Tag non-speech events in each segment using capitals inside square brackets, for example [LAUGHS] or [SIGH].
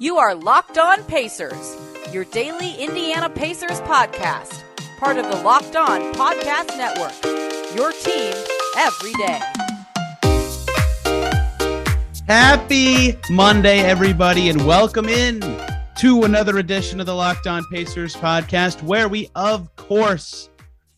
You are Locked On Pacers, your daily Indiana Pacers podcast, part of the Locked On Podcast Network. Your team every day. Happy Monday, everybody, and welcome in to another edition of the Locked On Pacers podcast, where we, of course,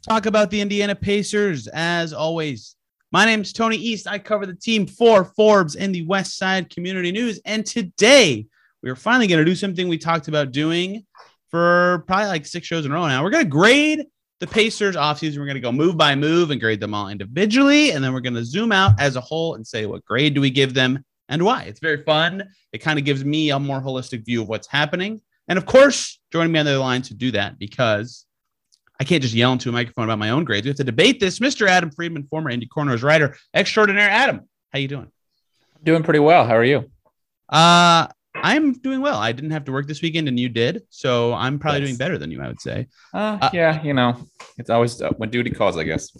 talk about the Indiana Pacers as always. My name is Tony East. I cover the team for Forbes and the West Side Community News. And today, we are finally going to do something we talked about doing for probably like six shows in a row now. We're going to grade the Pacers offseason. We're going to go move by move and grade them all individually. And then we're going to zoom out as a whole and say, what grade do we give them and why? It's very fun. It kind of gives me a more holistic view of what's happening. And of course, joining me on the line to do that because I can't just yell into a microphone about my own grades. We have to debate this. Mr. Adam Friedman, former Indy Cornrows writer extraordinaire. Adam, how you doing? Doing pretty well. How are you? Uh, I'm doing well. I didn't have to work this weekend, and you did, so I'm probably doing better than you. I would say. Uh, uh, yeah, you know, it's always uh, when duty calls, I guess.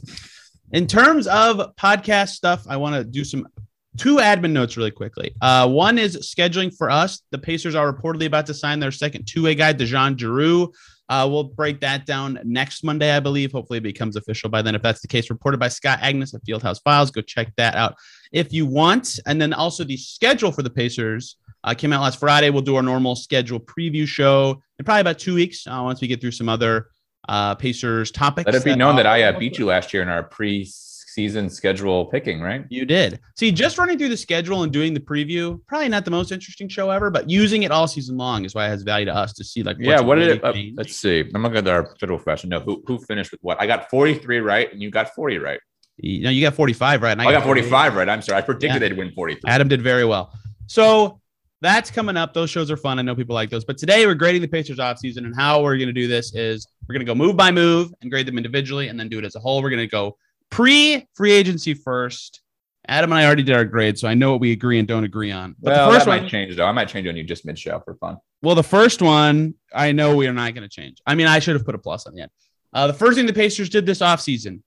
In terms of podcast stuff, I want to do some two admin notes really quickly. Uh, one is scheduling for us. The Pacers are reportedly about to sign their second two-way guy, DeJon Jarreau. Uh, we'll break that down next Monday, I believe. Hopefully, it becomes official by then. If that's the case, reported by Scott Agness at Fieldhouse Files. Go check that out if you want. And then also the schedule for the Pacers uh, came out last Friday. We'll do our normal schedule preview show in probably about two weeks uh, once we get through some other uh, Pacers topics. Let it be known that I uh, beat you last year in our pre-season schedule picking, right? You did. See, just running through the schedule and doing the preview, probably not the most interesting show ever, but using it all season long is why it has value to us to see like. Yeah, what really did it? Uh, let's see. I'm looking at our schedule question. No, who who finished with what? I got 43 right, and you got 40 right. You know, you got 45 right. I, I, got 45 right. I'm sorry. I predicted yeah. they'd win 43. Adam did very well. So that's coming up. Those shows are fun. I know people like those. But today we're grading the Pacers offseason. And how we're going to do this is we're going to go move by move and grade them individually and then do it as a whole. We're going to go pre free agency first. Adam and I already did our grade, so I know what we agree and don't agree on. But well, the first that one might change though. I might change on you just mid show for fun. Well, the first one I know we are not going to change. I mean, I should have put a plus on the end. Uh, the first thing the Pacers did this offseason,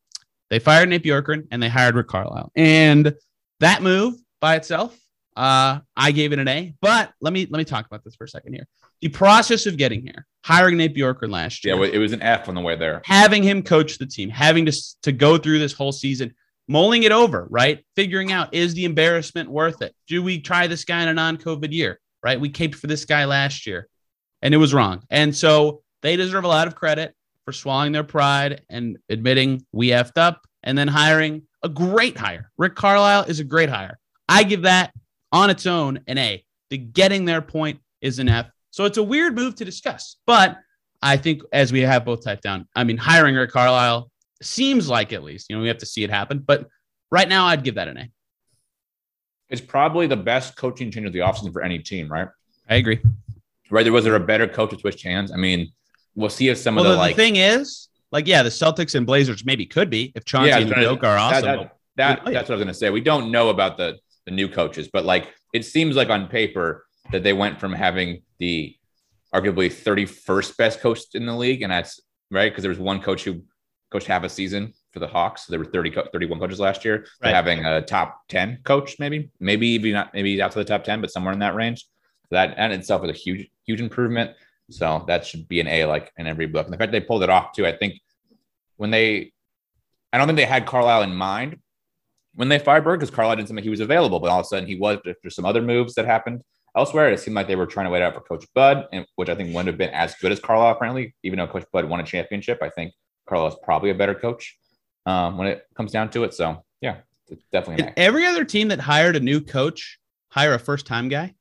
they fired Nate Bjorkgren and they hired Rick Carlisle. And that move by itself uh, I gave it an A, but let me let me talk about this for a second here. The process of getting here, hiring Nate Bjorkgren last year, yeah, it was an F on the way there. Having him coach the team, having to to go through this whole season, mulling it over, right? Figuring out is the embarrassment worth it? Do we try this guy in a non-COVID year? Right? We caped for this guy last year, and it was wrong. And so they deserve a lot of credit for swallowing their pride and admitting we effed up, and then hiring a great hire. Rick Carlisle is a great hire. I give that on its own an A. The getting their point is an F. So it's a weird move to discuss. But I think as we have both typed down, I mean, hiring Rick Carlisle seems like at least, you know, we have to see it happen. But right now, I'd give that an A. It's probably the best coaching change of the offseason for any team, right? I agree. Right. Was there a better coach to switch hands? I mean, we'll see if some well, of the, the like. thing is, like, yeah, the Celtics and Blazers maybe could be if Chauncey yeah, and Udoka are awesome. That, that, that, that's what I was going to say. We don't know about the the new coaches. But like it seems like on paper that they went from having the arguably 31st best coach in the league, and that's right because there was one coach who coached half a season for the Hawks. So there were 30, 31 coaches last year. Right. To having a top 10 coach, maybe, maybe even not, maybe out to the top 10, but somewhere in that range. So that in itself is a huge, huge improvement. So that should be an A like in every book. And the fact they pulled it off too, I think when they, I don't think they had Carlisle in mind, when they fired Bird because Carlisle didn't seem like he was available, but all of a sudden he was after some other moves that happened elsewhere. It seemed like they were trying to wait out for Coach Bud, and which I think wouldn't have been as good as Carlisle, apparently, even though Coach Bud won a championship. I think Carlisle is probably a better coach um, when it comes down to it. So yeah, definitely. Did every other team that hired a new coach hire a first time guy?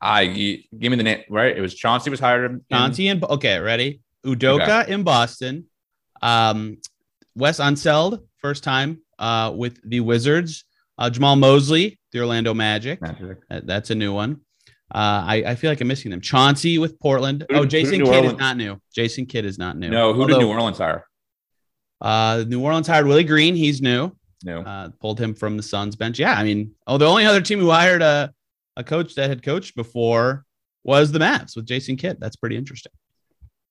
I give me the name right. It was Chauncey was hired. In, Chauncey and okay, ready? Udoka okay. in Boston. Um, Wes Unseld, first time uh, with the Wizards. Uh, Jamahl Mosley, the Orlando Magic. Magic. that's a new one. Uh, I, I feel like I'm missing them. Chauncey with Portland. Who, oh, Jason Kidd Orleans? is not new. Jason Kidd is not new. No, who Although, did New Orleans hire? Uh, New Orleans hired Willie Green. He's new. New. Uh, pulled him from the Suns bench. Yeah, I mean, oh, the only other team who hired a, a coach that had coached before was the Mavs with Jason Kidd. That's pretty interesting.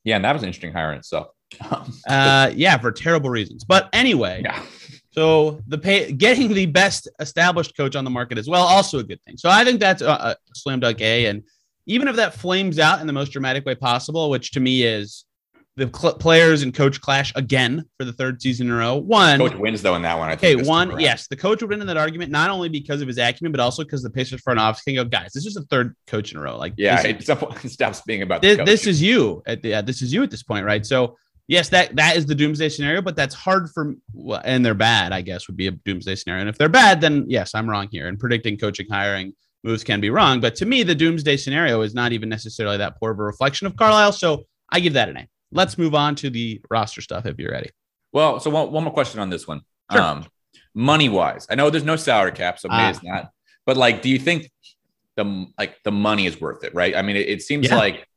Yeah, and that was an interesting hire in itself. [LAUGHS] uh, yeah, for terrible reasons. But anyway, yeah. So the pay, getting the best established coach on the market as well, also a good thing. So I think that's a, a slam dunk A. And even if that flames out in the most dramatic way possible, which to me is the cl- players and coach clash again for the third season in a row. One coach wins though in that one. I okay, think one yes, the coach would win in that argument not only because of his acumen, but also because the Pacers front office can go, guys, this is the third coach in a row. Like, yeah, this, it, it [LAUGHS] stops being about this, this is you at the, uh, this is you at this point, right? So yes, that that is the doomsday scenario, but that's hard for and they're bad, I guess, would be a doomsday scenario. And if they're bad, then yes, I'm wrong here. And predicting coaching hiring moves can be wrong. But to me, the doomsday scenario is not even necessarily that poor of a reflection of Carlisle. So I give that an A let's move on to the roster stuff if you're ready. Well, so one, one more question on this one. Sure. Um, money wise, I know there's no salary cap, so maybe Ah. it's not. But like, do you think the like the money is worth it? Right? I mean, it, it seems Yeah. like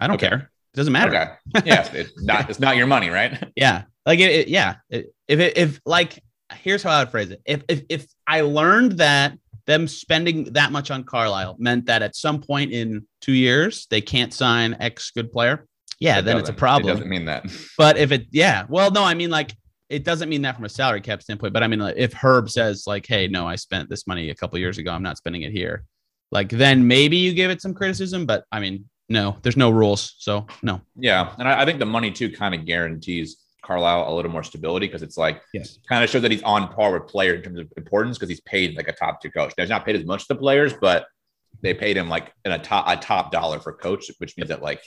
I don't Okay. care. It doesn't matter. okay, yeah, it's [LAUGHS] not it's not your money, right? Yeah. Like it, it- yeah. It- if it, if like here's how I would phrase it. If if if I learned that them spending that much on Carlisle meant that at some point in two years they can't sign X good player, yeah, It then it's a problem. It doesn't mean that. But if it, yeah, well, no, I mean like it doesn't mean that from a salary cap standpoint. But I mean, like, if Herb says like, "Hey, no, I spent this money a couple years ago. I'm not spending it here," like then maybe you give it some criticism. But I mean, no, there's no rules, so no. Yeah, and I, I think the money too kind of guarantees Carlisle a little more stability because it's like Yes. kind of shows that he's on par with player in terms of importance because he's paid like a top tier coach. Now, he's not paid as much to players, but they paid him like in a top a top dollar for coach, which means that like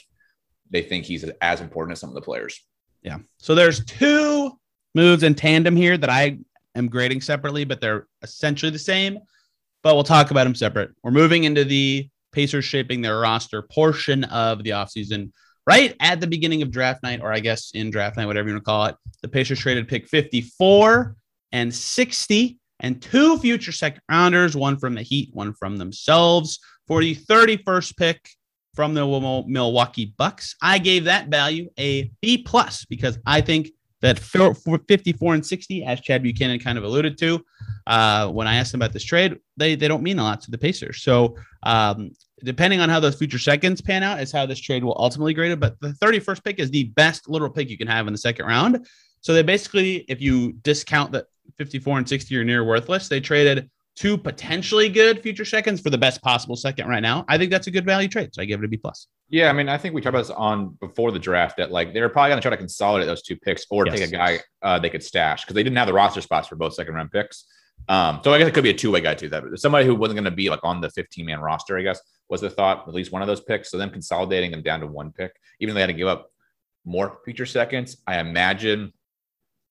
they think he's as important as some of the players. Yeah. So there's two moves in tandem here that I am grading separately, but they're essentially the same. But we'll talk about them separate. We're moving into the Pacers shaping their roster portion of the offseason. Right at the beginning of draft night, or I guess in draft night, whatever you want to call it, the Pacers traded pick 54 and 60 and two future second rounders, one from the Heat, one from themselves, for the 31st pick from the Milwaukee Bucks. I gave that value a B plus because I think that for for 54 and 60, as Chad Buchanan kind of alluded to, uh, when I asked them about this trade, they they don't mean a lot to the Pacers. So um, depending on how those future seconds pan out, is how this trade will ultimately grade it. But the 31st pick is the best literal pick you can have in the second round. So they basically, if you discount that 54 and 60 are near worthless, they traded two potentially good future seconds for the best possible second right now. I think that's a good value trade. So I give it a B plus. Yeah, I mean, I think we talked about this on before the draft that like they're probably going to try to consolidate those two picks or Yes. take a guy uh, they could stash because they didn't have the roster spots for both second round picks. Um, so I guess it could be a two way guy too. That somebody who wasn't going to be like on the 15 man roster, I guess, was the thought at least one of those picks. So them consolidating them down to one pick, even though they had to give up more future seconds, I imagine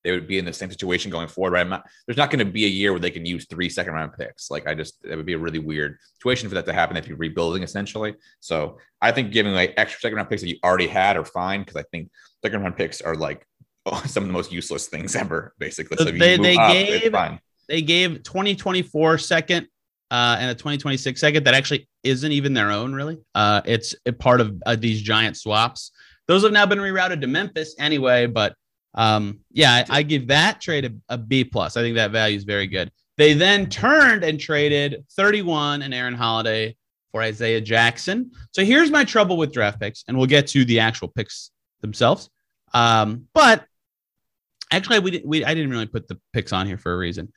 they would be in the same situation going forward. Right? Not, there's not going to be a year where they can use three second round picks. Like I just, it would be a really weird situation for that to happen if you're rebuilding essentially. So I think giving like extra second round picks that you already had are fine because I think second round picks are like oh, [LAUGHS] some of the most useless things ever, basically. So they- they up, gave- fine. They gave 2024 second uh, and a 2026 second that actually isn't even their own, really. Uh, it's a part of uh, these giant swaps. Those have now been rerouted to Memphis anyway, but um, yeah, I, I give that trade a, a B plus. I think that value is very good. They then turned and traded 31 and Aaron Holiday for Isaiah Jackson. So here's my trouble with draft picks, and we'll get to the actual picks themselves. Um, but actually, we, we I didn't really put the picks on here for a reason.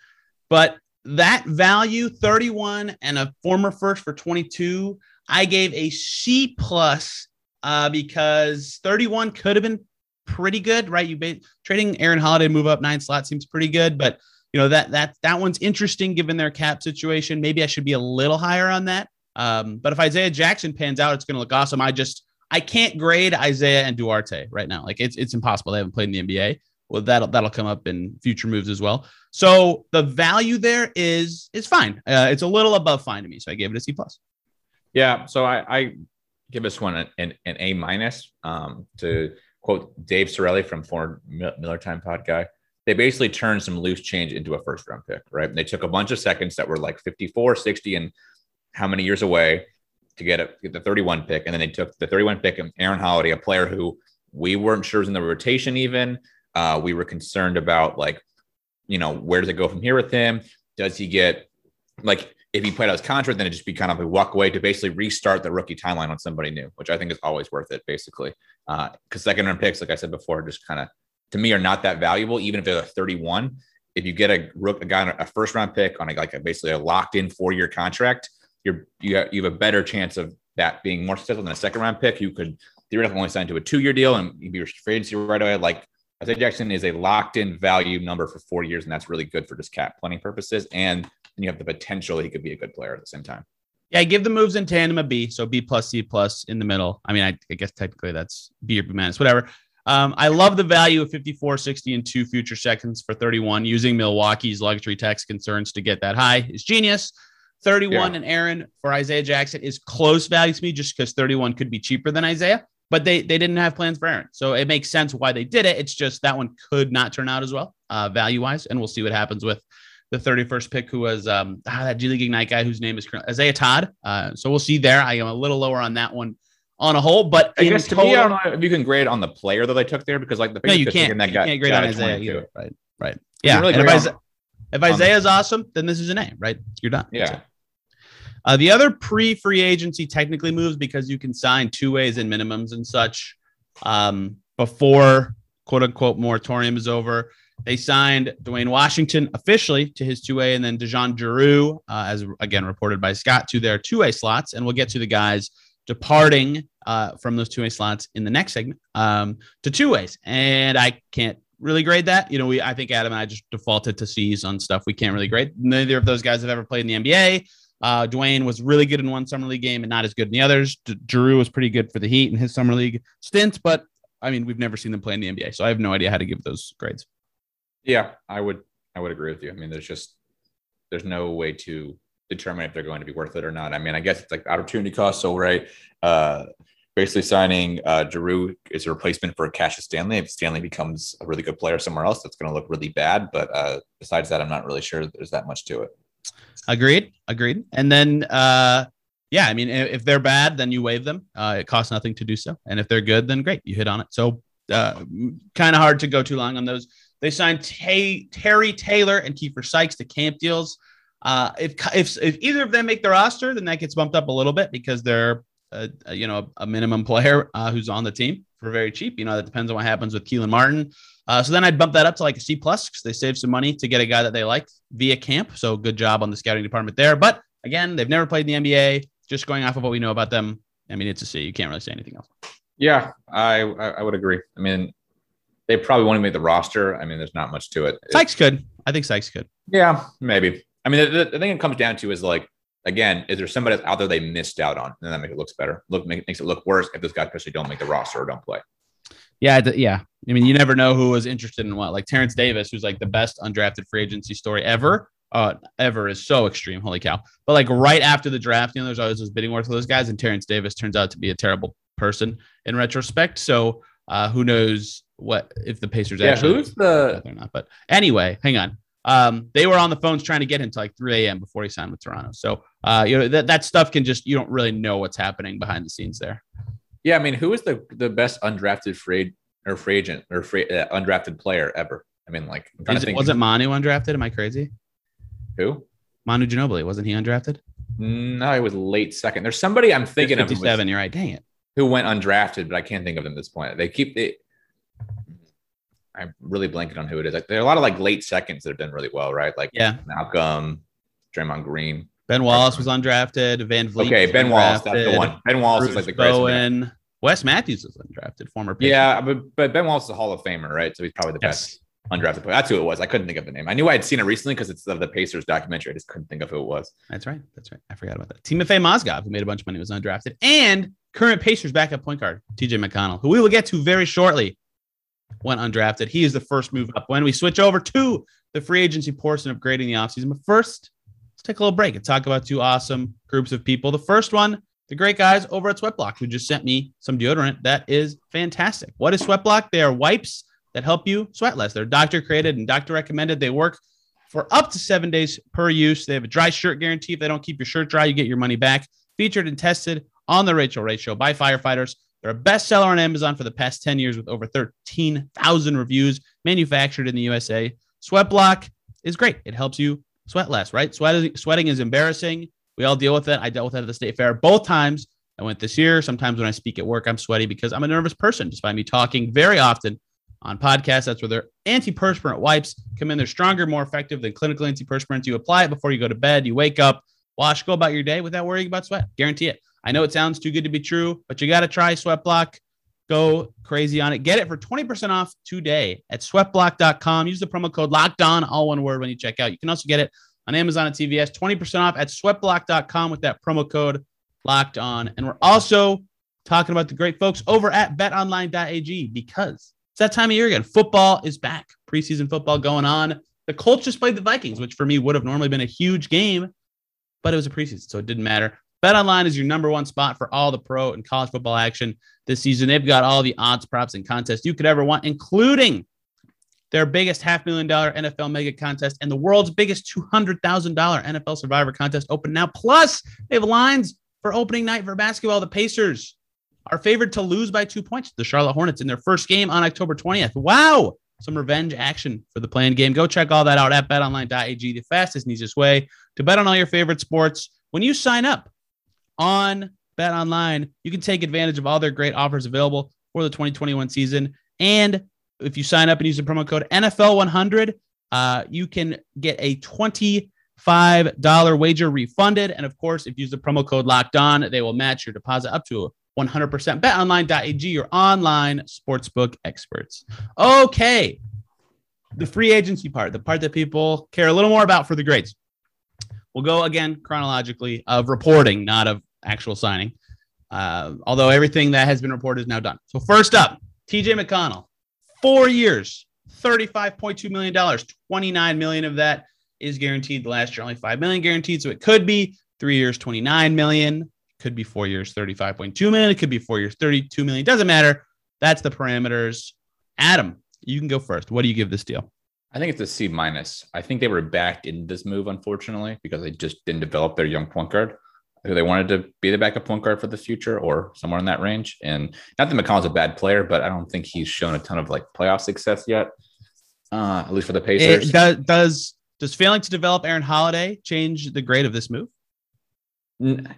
But that value, 31 and a former first for 22, I gave a C plus uh, because 31 could have been pretty good, right? You ba- trading Aaron Holiday move up nine slots seems pretty good, but you know that that that one's interesting given their cap situation. Maybe I should be a little higher on that. Um, but if Isaiah Jackson pans out, it's going to look awesome. I just I can't grade Isaiah and Duarte right now. Like it's it's impossible. They haven't played in the NBA. Well, that'll that'll come up in future moves as well. So the value there is is fine. Uh, it's a little above fine to me, so I gave it a C plus. Yeah, so I, I give this one an, an, an A minus. Um, to quote Dave Sorelli from former Miller Time Pod guy, they basically turned some loose change into a first round pick, right? They took a bunch of seconds that were like 54, 60, and how many years away to get, a, get the 31 pick. And then they took the 31 pick and Aaron Holiday, a player who we weren't sure was in the rotation even. Uh, we were concerned about like, you know, where does it go from here with him? Does he get like if he played out his contract, then it'd just be kind of a walk away to basically restart the rookie timeline on somebody new, which I think is always worth it, basically. Because uh, second round picks, like I said before, just kind of to me are not that valuable, even if they're a 31. If you get a rook, a guy, a first round pick on a, like a, basically a locked in four year contract, you're you have, you have a better chance of that being more successful than a second round pick, you could theoretically only sign to a two year deal and you'd be free agency right away. Like Isaiah Jackson is a locked in value number for four years, and that's really good for just cap planning purposes. And you have the potential he could be a good player at the same time. Yeah, give the moves in tandem a B. So B plus, C plus in the middle. I mean, I, I guess technically that's B or B minus, whatever. Um, I love the value of 54, 60, and two future seconds for 31. Using Milwaukee's luxury tax concerns to get that high is genius. 31 yeah. and Aaron for Isaiah Jackson is close value to me just because 31 could be cheaper than Isaiah, but they they didn't have plans for Aaron. So it makes sense why they did it. It's just that one could not turn out as well, uh, value wise. And we'll see what happens with the 31st pick, who was um, ah, that G League Ignite guy whose name is Isaiah Todd. Uh, so we'll see there. I am a little lower on that one on a whole, but I guess to total, me, I don't know if you can grade on the player that they took there because like the no, you can't. That you can't grade on Isaiah either. Right, right. Yeah. Really if, Isaiah, if Isaiah's awesome, then this is an A, right? You're done. Yeah. Uh, the other pre-free agency technically moves because you can sign two ways and minimums and such um, before quote unquote moratorium is over. They signed Duane Washington officially to his two way, and then DeJon Jarreau, uh, as again reported by Scott, to their two way slots. And we'll get to the guys departing uh, from those two way slots in the next segment um, to two ways. And I can't really grade that. You know, we I think Adam and I just defaulted to C's on stuff we can't really grade. Neither of those guys have ever played in the NBA. Uh, Duane was really good in one summer league game and not as good in the others. D- Drew was pretty good for the Heat in his summer league stint, but I mean, we've never seen them play in the NBA, so I have no idea how to give those grades. Yeah, I would I would agree with you. I mean, there's just there's no way to determine if they're going to be worth it or not. I mean, I guess it's like opportunity cost. So right, uh, basically signing uh, Jarreau is a replacement for Cassius Stanley. If Stanley becomes a really good player somewhere else, that's going to look really bad. But uh, besides that, I'm not really sure there's that much to it. Agreed. Agreed. And then, uh, yeah, I mean, if they're bad, then you waive them. Uh, it costs nothing to do so. And if they're good, then great, you hit on it. So, uh, kind of hard to go too long on those. They signed Tay- Terry Taylor and Keifer Sykes to camp deals. Uh, if, if if either of them make the roster, then that gets bumped up a little bit because they're a, a you know a minimum player uh, who's on the team for very cheap. You know that depends on what happens with Kelan Martin. Uh, so then I'd bump that up to like a C plus because they saved some money to get a guy that they like via camp. So good job on the scouting department there. But again, they've never played in the NBA. Just going off of what we know about them, I mean, it's a C. You can't really say anything else. Yeah, I I would agree. I mean, they probably won't make the roster. I mean, there's not much to it. Sykes could. I think Sykes could. Yeah, maybe. I mean, the, the thing it comes down to is like, again, is there somebody out there they missed out on, and that makes it looks better. Look, make, makes it look worse if those guys especially don't make the roster or don't play. Yeah, yeah. I mean, you never know who was interested in what. Like Terence Davis, who's like the best undrafted free agency story ever. Uh, ever is so extreme. Holy cow! But like right after the draft, you know, there's always this bidding war for those guys, and Terence Davis turns out to be a terrible person in retrospect. So uh, who knows what if the Pacers yeah, actually who's the or not? But anyway, hang on. Um, they were on the phones trying to get him to like 3 a.m. before he signed with Toronto. So uh, you know that that stuff can just you don't really know what's happening behind the scenes there. Yeah, I mean, who is the the best undrafted free or free agent or free uh, undrafted player ever? I mean, like, it, wasn't Manu undrafted? Am I crazy? Who? Manu Ginobili wasn't he undrafted? No, he was late second. There's somebody I'm thinking 57, of. Fifty-seven. You're right. Dang it. Who went undrafted, but I can't think of them at this point. They keep it. I'm really blanking on who it is. Like there are a lot of like late seconds that have done really well, right? Like yeah, Malcolm, Draymond Green, Ben Wallace was undrafted. VanVleet. Okay, Ben Wallace, that's the one. Ben Wallace Bruce is like the Bowen. Wes Matthews was undrafted, former. Pitcher. Yeah, but, but Ben Wallace is a Hall of Famer, right? So he's probably the yes. best undrafted player. That's who it was. I couldn't think of the name. I knew I had seen it recently because it's of the Pacers documentary. I just couldn't think of who it was. That's right. That's right. I forgot about that. Timofey Mozgov, who made a bunch of money, was undrafted, and current Pacers backup point guard TJ McConnell, who we will get to very shortly, went undrafted. He is the first move up. When we switch over to the free agency portion of grading the offseason, but first take a little break and talk about two awesome groups of people. The first one, the great guys over at Sweatblock who just sent me some deodorant that is fantastic. What is Sweatblock? They are wipes that help you sweat less. They're doctor created and doctor recommended. They work for up to seven days per use. They have a dry shirt guarantee. If they don't keep your shirt dry, you get your money back. Featured and tested on the Rachael Ray Show by firefighters. They're a bestseller on Amazon for the past 10 years with over 13,000 reviews, manufactured in the USA. Sweatblock is great. It helps you sweat less, right? Sweating, sweating is embarrassing. We all deal with it. I dealt with it at the state fair both times. I went this year. Sometimes when I speak at work, I'm sweaty because I'm a nervous person. Just by me talking very often on podcasts, that's where their antiperspirant wipes come in. They're stronger, more effective than clinical antiperspirants. You apply it before you go to bed. You wake up, wash, go about your day without worrying about sweat. Guarantee it. I know it sounds too good to be true, but you got to try Sweatblock. Go crazy on it. Get it for 20% off today at sweatblock.com. Use the promo code locked on, all one word when you check out. You can also get it on Amazon and CVS, 20% off at sweatblock.com with that promo code locked on. And we're also talking about the great folks over at betonline.ag because it's that time of year again. Football is back, preseason football going on. The Colts just played the Vikings, which for me would have normally been a huge game, but it was a preseason, so it didn't matter. BetOnline is your number one spot for all the pro and college football action this season. They've got all the odds, props, and contests you could ever want, including their biggest half million dollar NFL mega contest and the world's biggest $200,000 NFL survivor contest open now. Plus, they have lines for opening night for basketball. The Pacers are favored to lose by two points the Charlotte Hornets in their first game on October 20th. Wow. Some revenge action for the playing game. Go check all that out at betonline.ag, the fastest and easiest way to bet on all your favorite sports. When you sign up, on Bet Online. You can take advantage of all their great offers available for the 2021 season. And if you sign up and use the promo code NFL100, uh, you can get a $25 wager refunded. And of course, if you use the promo code locked on, they will match your deposit up to 100%. BetOnline.ag, your online sportsbook experts. Okay. The free agency part, the part that people care a little more about for the grades. We'll go again chronologically of reporting, not of actual signing. Uh, although everything that has been reported is now done. So first up, TJ McConnell, four years, $35.2 million, 29 million of that is guaranteed. Last year, only 5 million guaranteed. So it could be three years, 29 million, could be four years, 35.2 million. It could be four years, 32 million. Doesn't matter. That's the parameters. Adam, you can go first. What do you give this deal? I think it's a C minus. I think they were backed in this move, unfortunately, because they just didn't develop their young point guard who they wanted to be the backup point guard for the future or somewhere in that range. And not that McConnell's a bad player, but I don't think he's shown a ton of like playoff success yet, uh, at least for the Pacers. Does, does does failing to develop Aaron Holiday change the grade of this move?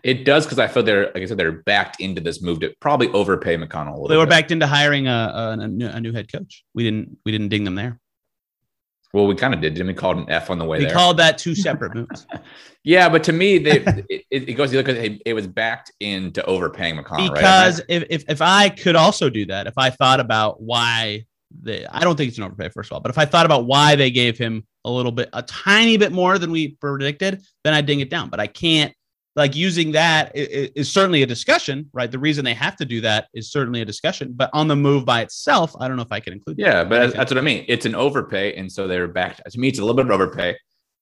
It does because I feel they're like I said they're backed into this move to probably overpay McConnell. they were bit. backed into hiring a, a, a new head coach. We didn't we didn't ding them there. Well, we kind of did. Didn't we call it an F on the way we there? called that two [LAUGHS] separate moves. yeah, but to me, they, [LAUGHS] it, it goes because it, it, was backed into overpaying McConnell. Because right? if, if if I could also do that, if I thought about why they, I don't think it's an overpay first of all, but if I thought about why they gave him a little bit, a tiny bit more than we predicted, then I ding it down. But I can't like using that is, certainly a discussion, right? The reason they have to do that is certainly a discussion, but on the move by itself, I don't know if I can include. Yeah, that. but that's, that's what I mean. It's an overpay, and so they're back. To me, it's a little bit of overpay,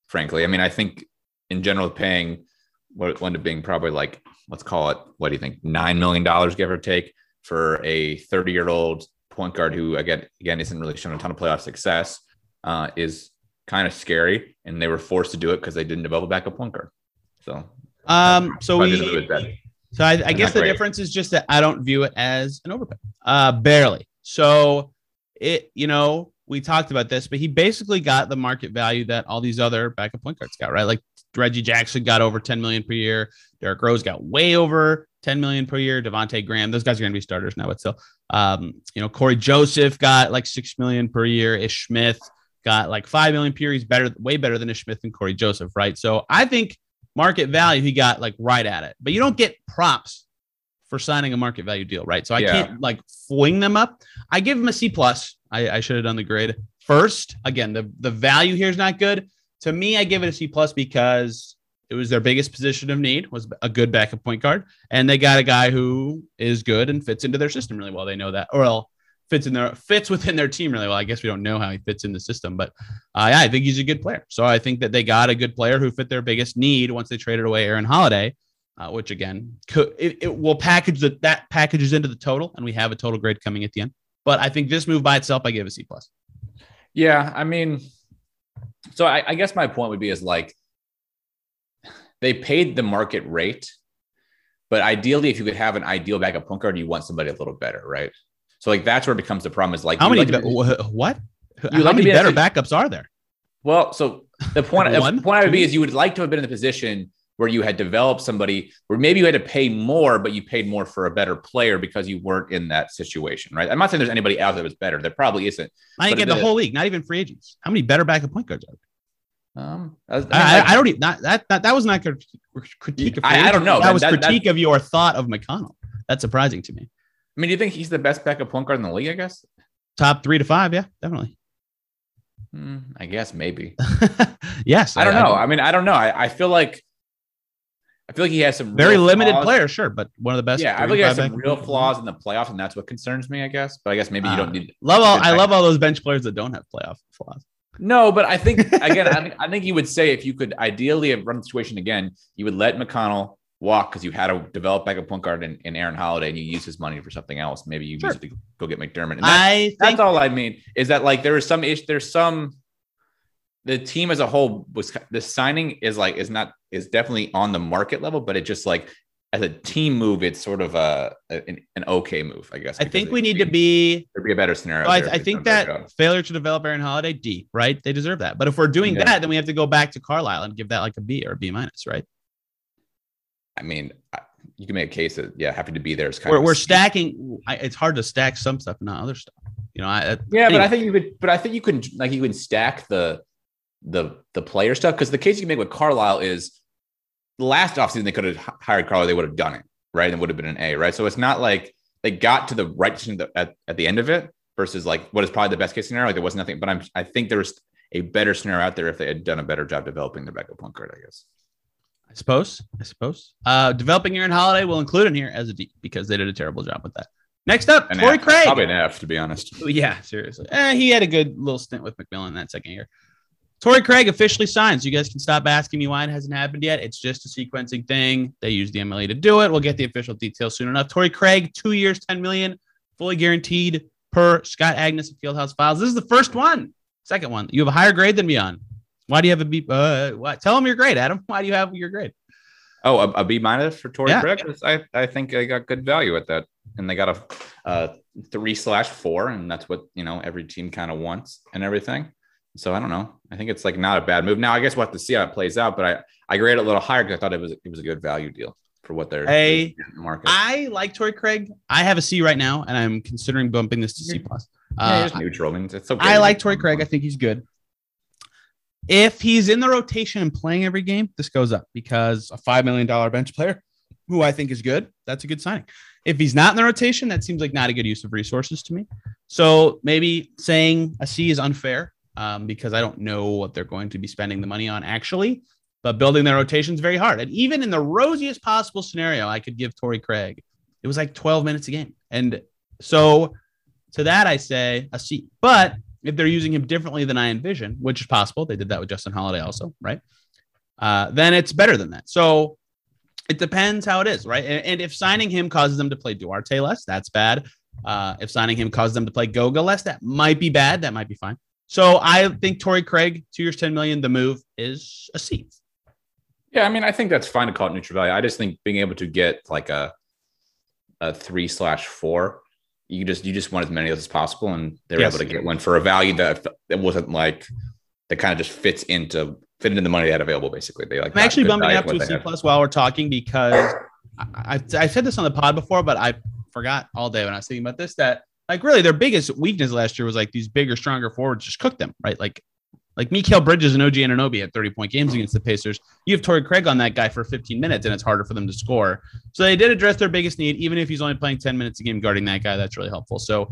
frankly. I mean, I think in general, paying what wound up being probably like let's call it what do you think nine million dollars, give or take, for a thirty-year-old point guard who again again isn't really shown a ton of playoff success uh, is kind of scary, and they were forced to do it because they didn't develop a backup point guard. So um, so we, so I, I guess the great. difference is just that I don't view it as an overpay, uh, barely. So it, you know, we talked about this, but he basically got the market value that all these other backup point guards got, right? Like Reggie Jackson got over 10 million per year. Derrick Rose got way over 10 million per year. Devonte Graham, those guys are going to be starters now, but still, um, you know, Cory Joseph got like 6 million per year. Ish Smith got like 5 million per year. He's better, way better than Ish Smith and Cory Joseph, right? So I think market value, he got like right at it. But you don't get props for signing a market value deal, right? So I yeah. can't like fling them up. I give him a C plus. I, I should have done the grade first. Again, the the value here is not good. To me, I give it a C plus because it was their biggest position of need was a good backup point guard, and they got a guy who is good and fits into their system really well. They know that, or well, fits in their fits within their team really well. I guess we don't know how he fits in the system, but uh, yeah, I think he's a good player. So I think that they got a good player who fit their biggest need once they traded away Aaron Holiday, uh, which again could it, it will package that that packages into the total, and we have a total grade coming at the end. But I think this move by itself, I give a C plus. Yeah, I mean, so I, I guess my point would be is like they paid the market rate, but ideally, if you could have an ideal backup point guard, you want somebody a little better, right? So like that's where it becomes the problem is like how many like be- what? How like many better backups are there? Well, so the point the point I would be is you would like to have been in the position where you had developed somebody where maybe you had to pay more, but you paid more for a better player because you weren't in that situation, right? I'm not saying there's anybody out there that was better. There probably isn't. I think in the, the whole league, not even free agents. How many better backup point guards are there? Um, I, was- I mean, I, like- I, don't even not that, that that was not crit- critique. Of I- I don't know. That That- was that- that- critique of your thought of McConnell. That's surprising to me. I mean, do you think he's the best backup point guard in the league? I guess. Top three to five, yeah, definitely. Hmm, I guess maybe. [LAUGHS] yes, I don't know. I mean, I don't know. I, I feel like I feel like he has some Very limited flaws. player, sure, but one of the best. Yeah, I feel like he has some real flaws in the playoffs, and that's what concerns me. I guess, but I guess maybe you Uh, don't need. Love all. I love all those bench players that don't have playoff flaws. No, but I think [LAUGHS] again, I think I think you would say if you could ideally have run the situation again, you would let McConnell walk because you had to develop backup point guard in, in Aaron Holiday, and you use his money for something else. Maybe you Sure. use it to go get McDermott. And that- I think that's all I mean is that like there is some ish there's some the team as a whole was the signing is like is not is definitely on the market level, but it just like as a team move, it's sort of a, an, an okay move, I guess. I think we need to be. there'd be a better scenario. So I, I think done a better that failure to develop Aaron Holiday D, right? They deserve that. But if we're doing Yeah. that, then we have to go back to Carlisle and give that like a B or a B minus, right? I mean, you can make a case that yeah, happy to be there is kind We're, of we're C. stacking. I, it's hard to stack some stuff, not other stuff. You know, I, Yeah, but. I think you could, but I think you can like you can stack the the the player stuff because the case you can make with Carlisle is the last offseason they could have hired Carlisle, they would have done it, right? And would have been an A, right? So it's not like they got to the right decision at, at, at the end of it versus like what is probably the best case scenario. Like there was nothing, but I'm I think there was a better scenario out there if they had done a better job developing their backup point guard, I guess. I suppose. I suppose. Uh, developing Aaron Holiday will include in here as a D because they did a terrible job with that. Next up, An Torrey F, Craig. Probably an F, to be honest. [LAUGHS] Yeah, seriously. Eh, he had a good little stint with McMillan that second year. Torrey Craig officially signs. You guys can stop asking me why it hasn't happened yet. It's just a sequencing thing. They use the MLA to do it. We'll get the official details soon enough. Torrey Craig, two years, 10 million, fully guaranteed per Scott Agness and Fieldhouse Files. This is the first one. Second one. You have a higher grade than me on. Why do you have a B? Uh, what? Tell them your grade, Adam. Why do you have your grade? Oh, a, a B minus for Torrey Yeah. Craig. I I think they got good value at that, and they got a, uh three slash four, and that's what you know every team kind of wants and everything. So I don't know. I think it's like not a bad move. Now I guess we'll have to see how it plays out, but I I grade it a little higher because I thought it was it was a good value deal for what they're Hey, the market. I like Torrey Craig. I have a C right now, and I'm considering bumping this to C plus. yeah, Uh, it's neutral. I mean, it's okay. I like Torrey Craig. I think he's good. If he's in the rotation and playing every game, this goes up because a $5 million bench player who I think is good, that's a good signing. If he's not in the rotation, that seems like not a good use of resources to me. So maybe saying a C is unfair um, because I don't know what they're going to be spending the money on actually, but building their rotation is very hard. And even in the rosiest possible scenario, I could give Torrey Craig, it was like 12 minutes a game. And so to that, I say a C. But if they're using him differently than I envision, which is possible, they did that with Justin Holiday also, right? Uh, then it's better than that. So it depends how it is, right? And, and if signing him causes them to play Duarte less, that's bad. Uh, if signing him causes them to play Goga less, that might be bad. That might be fine. So I think Torrey Craig, two years, 10 million, the move is a C. Yeah, I mean, I think that's fine to call it neutral value. I just think being able to get like a a three slash four, you just you just want as many of those as possible, and they're Yes. able to get one for a value that that wasn't like that kind of just fits into fit into the money they had available. Basically, they like. I'm actually bumping up to a C plus while we're talking because I, I, I said this on the pod before, but I forgot all day when I was thinking about this that like really their biggest weakness last year was like these bigger, stronger forwards just cooked them, right? Like like Mikal Bridges and OG Anunoby had 30 point games against the Pacers. You have Torrey Craig on that guy for 15 minutes, and it's harder for them to score. So they did address their biggest need, even if he's only playing 10 minutes a game guarding that guy. That's really helpful. So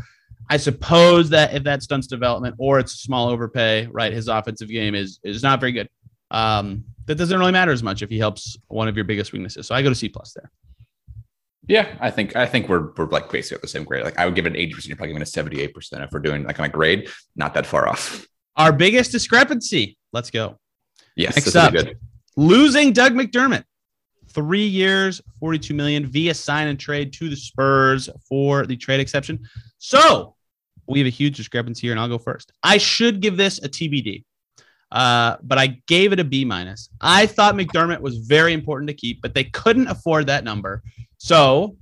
I suppose that if that stunts development or it's a small overpay, right? His offensive game is is not very good. Um, that doesn't really matter as much if he helps one of your biggest weaknesses. So I go to C plus there. Yeah, I think I think we're we're like basically at the same grade. Like I would give it an eighty percent. You're probably giving a seventy eight percent if we're doing like on a grade. Not that far off. Our biggest discrepancy. Let's go. Yes, Next up. good. Losing Doug McDermott. Three years, 42 million via sign and trade to the Spurs for the trade exception. So we have a huge discrepancy here, and I'll go first. I should give this a TBD. Uh, but I gave it a B minus. I thought McDermott was very important to keep, but they couldn't afford that number. So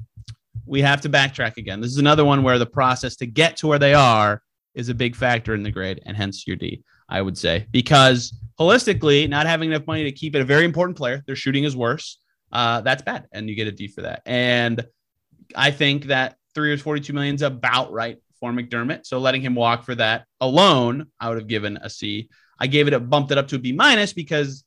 we have to backtrack again. This is another one where the process to get to where they are is a big factor in the grade, and hence your D, I would say, because holistically, not having enough money to keep it a very important player, their shooting is worse. Uh, that's bad, and you get a D for that. And I think that three years, 42 million is about right for McDermott. So letting him walk for that alone, I would have given a C. I gave it a bumped it up to a B minus because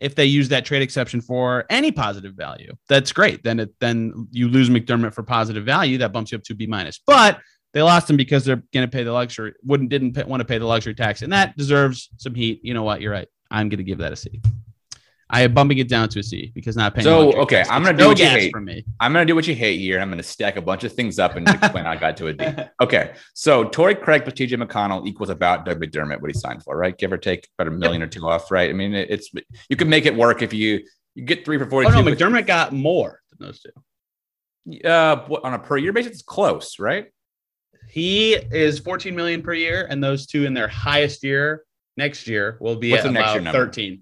if they use that trade exception for any positive value, that's great. Then it then you lose McDermott for positive value, that bumps you up to B minus. But they lost him because they're going to pay the luxury wouldn't didn't pay, want to pay the luxury tax, and that deserves some heat. You know what? You're right. I'm going to give that a C. I am bumping it down to a C because not paying. So, okay, tax I'm gonna do no what you hate. from me. I'm gonna do what you hate here. I'm gonna stack a bunch of things up and explain how I got to a D. [LAUGHS] Okay, so Torrey Craig plus TJ McConnell equals about Doug McDermott, what he signed for, right? Give or take about a million or two off, right? I mean, it's you can make it work if you you get three for Oh forty-two. no, McDermott got more than those two. uh, on a per year basis, it's close, right? He is 14 million per year, and those two in their highest year next year will be What's at the next about year number? 13.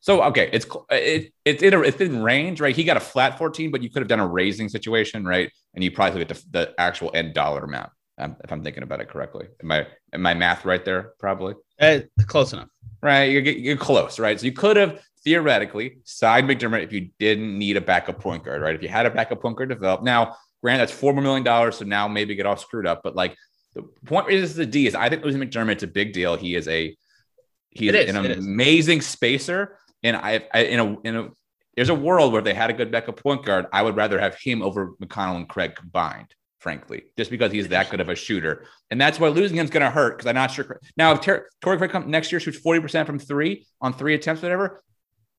So okay, it's cl- it, it's in a, it's in range, right? He got a flat 14, but you could have done a raising situation, right? And you probably get the, the actual end dollar amount, um, if I'm thinking about it correctly. Am I am my math right there? Probably. Uh, close enough. right? You're, you're close, right? So you could have theoretically signed McDermott if you didn't need a backup point guard, right? If you had a backup point guard developed. Now, grant that's four more million dollars, so now maybe get all screwed up. But like the point is the D is I think losing McDermott, it's a big deal. He is a he is, is, an it is. amazing spacer, and I, I in a in a there's a world where if they had a good backup point guard, I would rather have him over McConnell and Craig combined. Frankly, just because he's that good of a shooter, and that's why losing him's going to hurt. Because I'm not sure now if Ter- Torrey Craig come next year shoots forty percent from three on three attempts, whatever.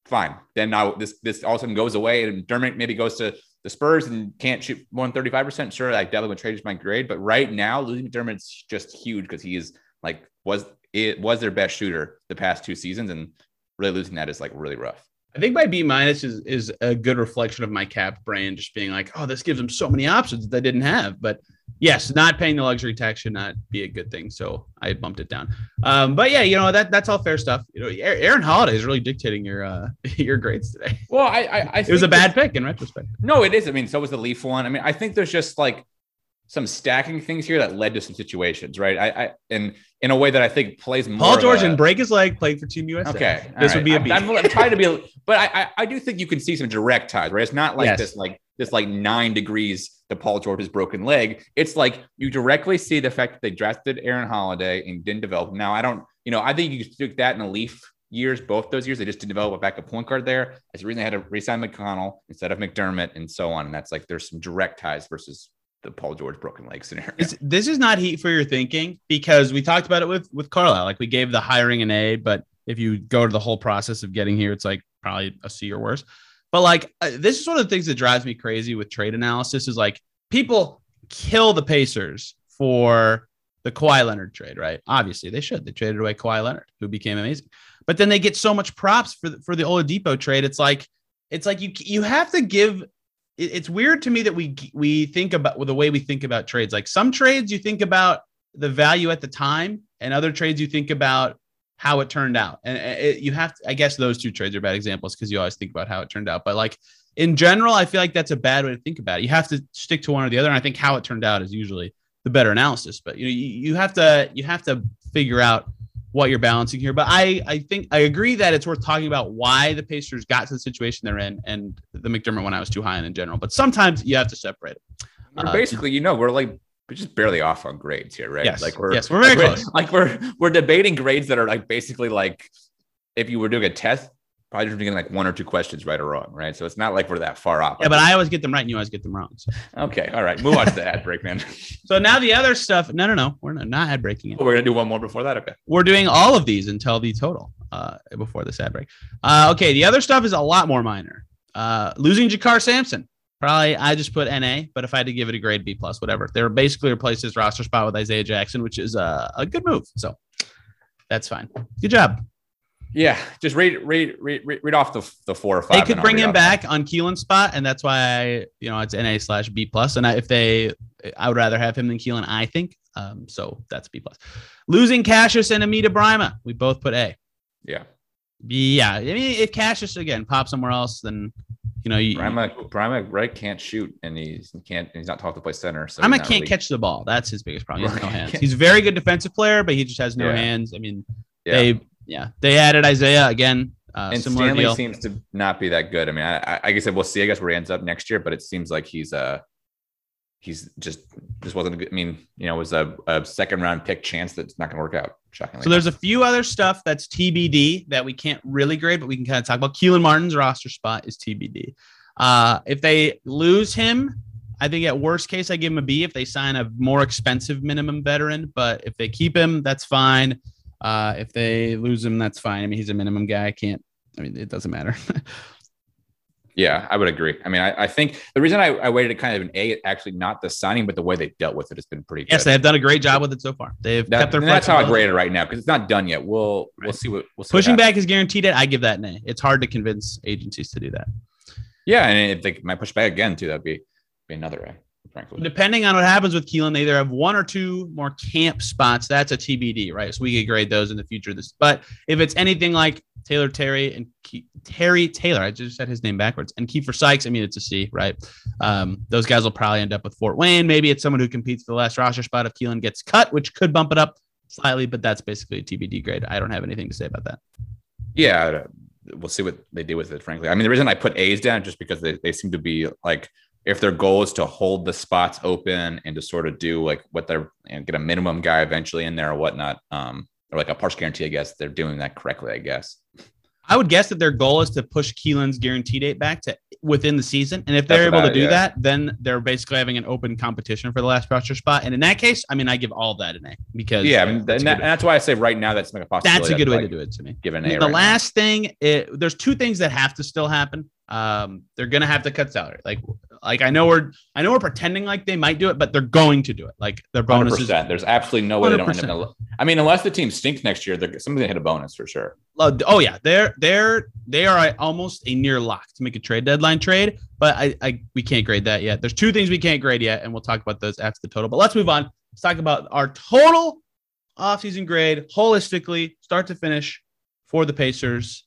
Fine, then now this this all of a sudden goes away, and Dermot maybe goes to the Spurs and can't shoot more than thirty five percent. Sure, I definitely would change my grade, but right now losing McDermott's just huge because he is like was it was their best shooter the past two seasons, and really losing that is like really rough. I think my B minus is is a good reflection of my cap brain, just being like, oh, this gives them so many options that they didn't have. But yes, not paying the luxury tax should not be a good thing. So I bumped it down. Um, but yeah, you know that that's all fair stuff. You know, Aaron Holiday is really dictating your uh [LAUGHS] your grades today. Well, I I, I [LAUGHS] It was a bad pick in retrospect. No, it is. I mean, so was the Leaf one. I mean, I think there's just like some stacking things here that led to some situations, right? I, I and in a way that I think plays more. Paul George and break his leg, played for Team USA. Okay, this right. would be a I'm. I'm, I'm trying to be, but I, I I do think you can see some direct ties, right? It's not like Yes. this like this like nine degrees to Paul George's broken leg. It's like you directly see the fact that they drafted Aaron Holiday and didn't develop. Now I don't, you know, I think you stick that in the Leaf years, both those years. They just didn't develop a backup point guard there. That's the reason they had to resign McConnell instead of McDermott and so on. And that's like there's some direct ties versus the Paul George broken leg scenario. It's, this is not heat for your thinking because we talked about it with with Carlisle. Like we gave the hiring an A, but if you go to the whole process of getting here, it's like probably a C or worse. But like uh, this is one of the things that drives me crazy with trade analysis is like people kill the Pacers for the Kawhi Leonard trade, right? Obviously they should. They traded away Kawhi Leonard, who became amazing. But then they get so much props for the, for the Oladipo trade. It's like it's like you you have to give it's weird to me that we we think about well, the way we think about trades. Like some trades, you think about the value at the time, and other trades, you think about how it turned out. And it, you have, to, I guess, those two trades are bad examples because you always think about how it turned out. But like in general, I feel like that's a bad way to think about it. You have to stick to one or the other. And I think how it turned out is usually the better analysis. But you know, you, you have to you have to figure out what you're balancing here. But I I think I agree that it's worth talking about why the Pacers got to the situation they're in, and the McDermott one I was too high on in general. But sometimes you have to separate it. Uh, basically, you know, we're like we're just barely off on grades here, right? Yes. Like we're Yes, we're very like close. Like we're we're debating grades that are like basically like if you were doing a test, probably just getting like one or two questions right or wrong, right? So it's not like we're that far off. Yeah, but I always get them right, and you always get them wrong. So, okay, all right, move on to the ad break, man. [LAUGHS] so now the other stuff. No, no, no, we're not, not ad breaking it. we're gonna do one more before that. Okay. We're doing all of these until the total uh, before this ad break. Uh, okay, the other stuff is a lot more minor. Uh, losing JaKarr Sampson. Probably I just put NA, but if I had to give it a grade B plus, whatever. They were basically replaced his roster spot with Isaiah Jackson, which is a, a good move. So that's fine. Good job. Yeah, just read read read read, off the the four or five. They could bring him back on Kelan's spot, and that's why I, you know it's NA slash B plus. And I, if they, I would rather have him than Kelan. I think. Um, so that's B plus. Losing Cassius and Amida Brimah, we both put A. Yeah, Yeah, I mean, if Cassius again pops somewhere else, then you know you. Brimah Brimah right can't shoot and he's he can't he's not taught to play center. So not can't really- catch the ball. That's his biggest problem. He has no hands. [LAUGHS] He's a very good defensive player, but he just has no Yeah. hands. I mean, Yeah. they yeah they added Isaiah again. Uh, and Stanley deal. seems to not be that good. I mean, I, I, I said, we'll see. I guess where he ends up next year, but it seems like he's uh he's just just wasn't a good. I mean, you know, it was a, a second round pick chance that's not going to work out. Shockingly. So there's a few other stuff that's TBD that we can't really grade, but we can kind of talk about. Kelan Martin's roster spot is TBD. Uh, if they lose him, I think at worst case I give him a B if they sign a more expensive minimum veteran. But if they keep him, that's fine. Uh, if they lose him, that's fine. I mean, he's a minimum guy. I can't. I mean, it doesn't matter. [LAUGHS] Yeah, I would agree. I mean, I, I think the reason I, I waited kind of an A, actually not the signing, but the way they dealt with it has been pretty good. yes, they have done a great job with it so far. They've That- kept their that's how I grade it right now because it's not done yet. We'll we'll see what we'll see. Pushing happens. back is guaranteed. It. I give that an A. It's hard to convince agencies to do that. Yeah, and if they might push back again too, that'd be be another A. Frankly, Depending on what happens with Kelan, they either have one or two more camp spots. That's a TBD, right? So we could grade those in the future. This, but if it's anything like Taylor Terry and Ke- Terry Taylor, I just said his name backwards, and Keifer Sykes, I mean it's a C, right? Um, those guys will probably end up with Fort Wayne. Maybe it's someone who competes for the last roster spot if Kelan gets cut, which could bump it up slightly, but that's basically a TBD grade. I don't have anything to say about that. yeah, we'll see what they do with it. Frankly, I mean the reason I put A's down just because they, they seem to be like if their goal is to hold the spots open and to sort of do like what they're and get a minimum guy eventually in there or whatnot, um, or like a partial guarantee, I guess they're doing that correctly. I guess. I would guess that their goal is to push Kelan's guarantee date back to within the season. And if they're That's able to do yeah. that, then they're basically having an open competition for the last roster spot. And in that case, I mean, I give all that an A because Yeah, I mean, that's, and, that, and that's why I say right now that's like a possibility. that's a good way to do it to me. Give an A. the right now. last thing, it, there's two things that have to still happen. Um, they're gonna have to cut salary. Like, like I know we're, I know we're pretending like they might do it, but they're going to do it. Like their bonuses. percent. There's absolutely no way they don't end up. 100%. I mean, unless the team stinks next year, they're somebody's gonna hit a bonus for sure. Uh, Oh yeah, they're they're they are almost a near lock to make a trade deadline trade, but I, I we can't grade that yet. There's two things we can't grade yet, and we'll talk about those after the total. But let's move on. Let's talk about our total offseason grade holistically, start to finish for the Pacers.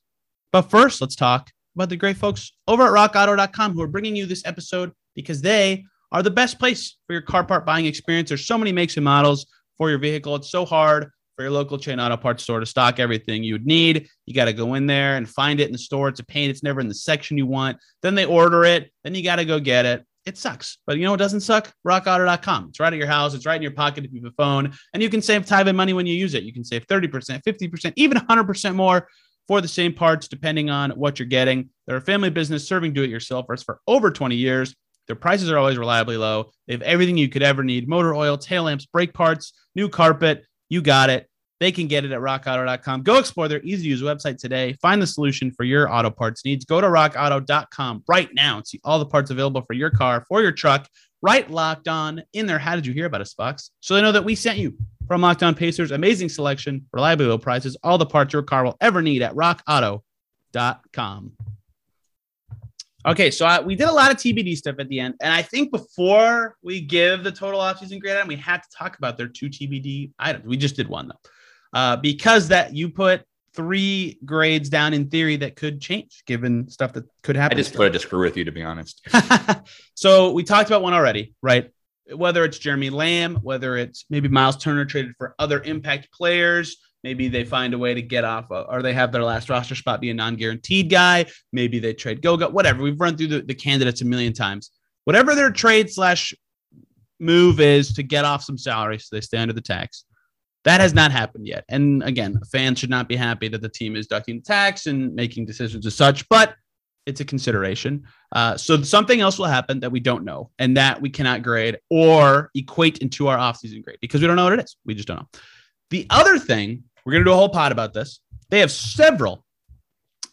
But first, let's talk about the great folks over at rockauto.com who are bringing you this episode because they are the best place for your car part buying experience. There's so many makes and models for your vehicle. It's so hard for your local chain auto parts store to stock everything you would need. You got to go in there and find it in the store. It's a pain. It's never in the section you want. Then they order it. Then you got to go get it. It sucks. But you know what doesn't suck? RockAuto.com. It's right at your house. It's right in your pocket if you have a phone. And you can save time and money when you use it. You can save 30%, 50%, even 100% more for the same parts, depending on what you're getting. They're a family business serving do it yourselfers for over 20 years. Their prices are always reliably low. They have everything you could ever need motor oil, tail lamps, brake parts, new carpet. You got it. They can get it at rockauto.com. Go explore their easy to use website today. Find the solution for your auto parts needs. Go to rockauto.com right now and see all the parts available for your car, for your truck, right locked on in there. How did you hear about us, box? So they know that we sent you from Locked On Pacers. Amazing selection, reliably low prices, all the parts your car will ever need at rockauto.com. Okay, so I, we did a lot of TBD stuff at the end, and I think before we give the total offseason grade item, we had to talk about their two TBD items. We just did one though, uh, because that you put three grades down in theory that could change given stuff that could happen. I just put it to screw with you, to be honest. [LAUGHS] so we talked about one already, right? Whether it's Jeremy Lamb, whether it's maybe Miles Turner traded for other impact players, maybe they find a way to get off, or they have their last roster spot be a non-guaranteed guy. Maybe they trade Goga, whatever. We've run through the, the candidates a million times. Whatever their trade slash move is to get off some salary so they stay under the tax. That has not happened yet. And again, fans should not be happy that the team is ducking tax and making decisions as such, but it's a consideration. Uh, so something else will happen that we don't know and that we cannot grade or equate into our offseason grade because we don't know what it is. We just don't know. The other thing, we're going to do a whole pod about this. They have several.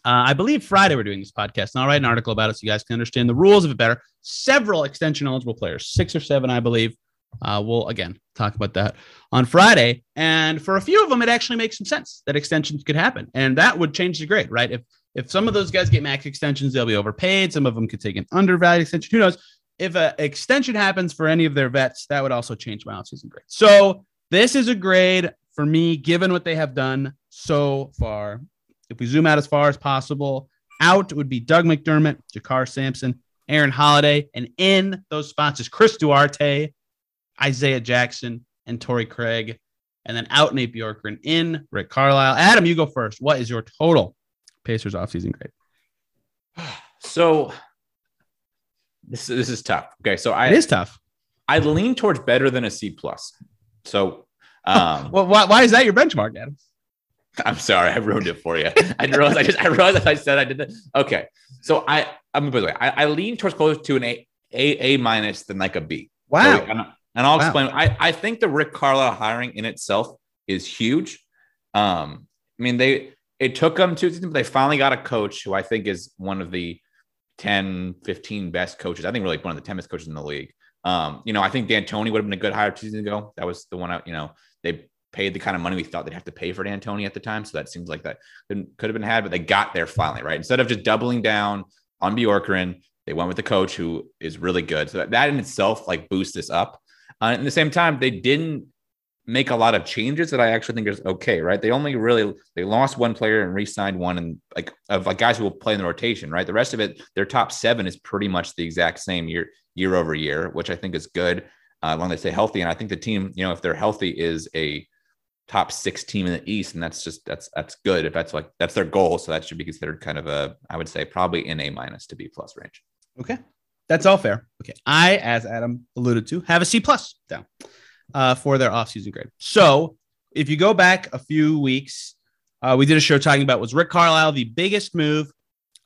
Uh, I believe Friday we're doing this podcast, and I'll write an article about it so you guys can understand the rules of it better. Several extension eligible players, six or seven, I believe. Uh, we'll again talk about that on Friday. And for a few of them, it actually makes some sense that extensions could happen, and that would change the grade, right? If if some of those guys get max extensions, they'll be overpaid. Some of them could take an undervalued extension. Who knows? If an extension happens for any of their vets, that would also change my offseason grade. So this is a grade for me, given what they have done so far. If we zoom out as far as possible, out would be Doug McDermott, JaKarr Sampson, Aaron Holiday, and in those spots is Chris Duarte, Isaiah Jackson, and Torrey Craig. And then out Nate Bjorkgren, in Rick Carlisle. Adam, you go first. What is your total Pacers offseason grade? [SIGHS] So this this is tough. Okay, so I It is tough. I'd lean towards better than a C plus. So, um, [LAUGHS] well, why, why is that your benchmark, Adam? I'm sorry, I ruined it for you. I realized I just I realized that I said I did that. Okay, so I I'm by the way I, I lean towards closer to an A A A minus than like a B. Wow. So, and, I'll Wow. explain. I I think the Rick Carlisle hiring in itself is huge. Um, I mean they it took them two seasons, but they finally got a coach who I think is one of the 10, 15 best coaches. I think really one of the 10 best coaches in the league. Um, you know, I think D'Antoni would have been a good hire two seasons ago. That was the one out, you know, they paid the kind of money we thought they'd have to pay for D'Antoni at the time. So that seems like that could could have been had, but they got there finally, right? Instead of just doubling down on Bjorkgren, they went with the coach who is really good. So that, that in itself like boosts this up. Uh, at the same time, they didn't make a lot of changes that I actually think is okay, right? They only really they lost one player and re-signed one, and like of like guys who will play in the rotation, right? The rest of it, their top seven is pretty much the exact same year year over year, which I think is good uh, they stay healthy. And I think the team, you know, if they're healthy, is a top six team in the East, and that's just that's that's good if that's like that's their goal. So that should be considered kind of a I would say probably in A minus to B plus range. Okay. That's all fair. Okay. I, as Adam alluded to, have a C plus down uh, for their offseason grade. So if you go back a few weeks, uh, we did a show talking about was Rick Carlisle the biggest move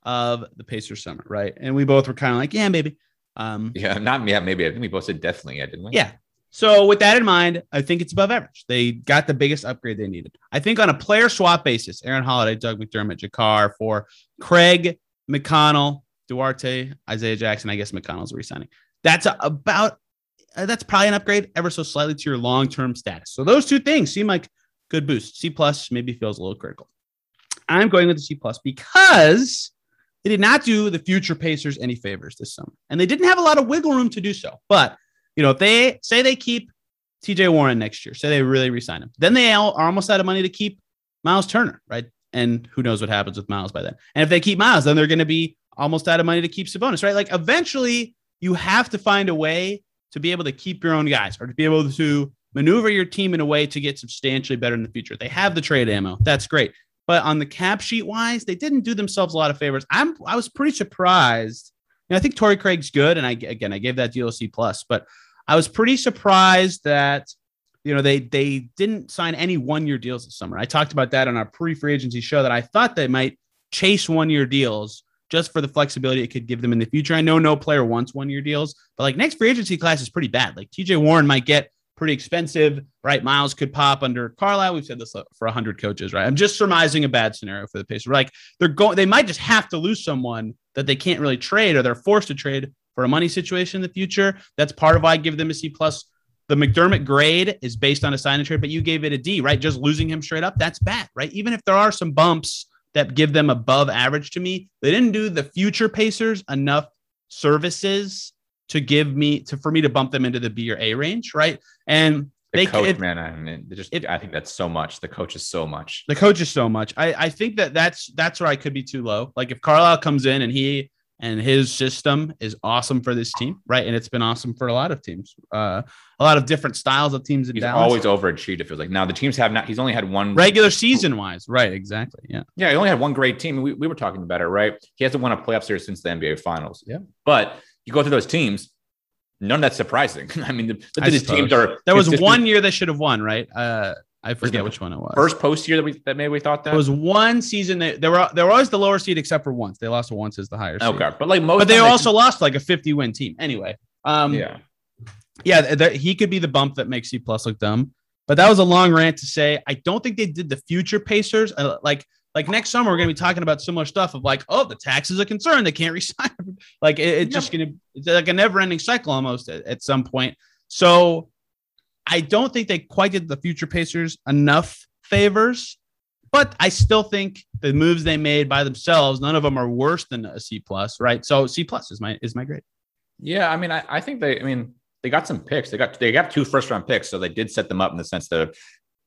of the Pacers summer, right? And we both were kind of like, yeah, maybe. Um, Yeah, not yeah, maybe I think we both said definitely, yeah, didn't we? yeah. So with that in mind, I think it's above average. They got the biggest upgrade they needed. I think on a player swap basis, Aaron Holiday, Doug McDermott, JaKarr for Craig, McConnell, Duarte, Isaiah Jackson. I guess McConnell's resigning. That's about uh, that's probably an upgrade ever so slightly to your long-term status. So those two things seem like good boost. C plus maybe feels a little critical. I'm going with the C plus because they did not do the future Pacers any favors this summer, and they didn't have a lot of wiggle room to do so. But you know, if they say they keep TJ Warren next year, say they really resign him, then they are almost out of money to keep Miles Turner, right? And who knows what happens with Miles by then. And if they keep Miles, then they're going to be almost out of money to keep Sabonis, right? Like eventually you have to find a way to be able to keep your own guys or to be able to maneuver your team in a way to get substantially better in the future. They have the trade ammo. That's great. But on the cap sheet wise, they didn't do themselves a lot of favors. I'm I was pretty surprised. You know, I think Torrey Craig's good, and I again I gave that deal a C plus, but I was pretty surprised that you know they they didn't sign any one year deals this summer. I talked about that on our pre free agency show that I thought they might chase one year deals just for the flexibility it could give them in the future. I know no player wants one year deals, but like next free agency class is pretty bad. Like TJ Warren might get pretty expensive, right? Miles could pop under Carlisle. We've said this uh, for 100 coaches, right? I'm just surmising a bad scenario for the Pacers. Like they're going, they might just have to lose someone that they can't really trade or they're forced to trade for a money situation in the future. That's part of why I give them a C plus. The McDermott grade is based on a sign and trade, but you gave it a D, right? Just losing him straight up, that's bad, right? Even if there are some bumps that give them above average to me, they didn't do the future Pacers enough services to give me to for me to bump them into the B or A range, right? And The they coach, it- man, I mean, just it- I think that's so much. The coach is so much. the coach is so much. I, I think that that's that's where I could be too low. Like if Carlisle comes in and he and his system is awesome for this team, right? And it's been awesome for a lot of teams, uh, a lot of different styles of teams in He's Dallas. always overachieved. It feels like now the teams have not. He's only had one regular season wise, right? Exactly. Yeah. Yeah, he only had one great team. We, we were talking about it, right? He hasn't won a playoff series since the NBA Finals. Yeah. But you go through those teams, none of that's surprising. [LAUGHS] I mean, the, the, I teams are. There was one year they should have won, right? Uh, I forget which one it was. first post year that we that maybe we thought that. There was one season that they were they were always the lower seed except for once. They lost once as the higher seed. okay, but like most, But they also lost like a 50 win team. Anyway. Um yeah. yeah, th- he could be the bump that makes C plus look dumb. But that was a long rant to say. I don't think they did the future Pacers. Uh, like, like next summer, we're gonna be talking about similar stuff of like, oh, the tax is a concern. They can't [LAUGHS] resign. like, it, it's just gonna it's like a never-ending cycle almost at, at some point. So, I don't think they quite did the future Pacers enough favors. But I still think the moves they made by themselves, none of them are worse than a C plus, right? So C plus is my is my grade. Yeah, I mean, I, I think they. I mean, they got some picks. They got they got two first round picks, so they did set them up in the sense that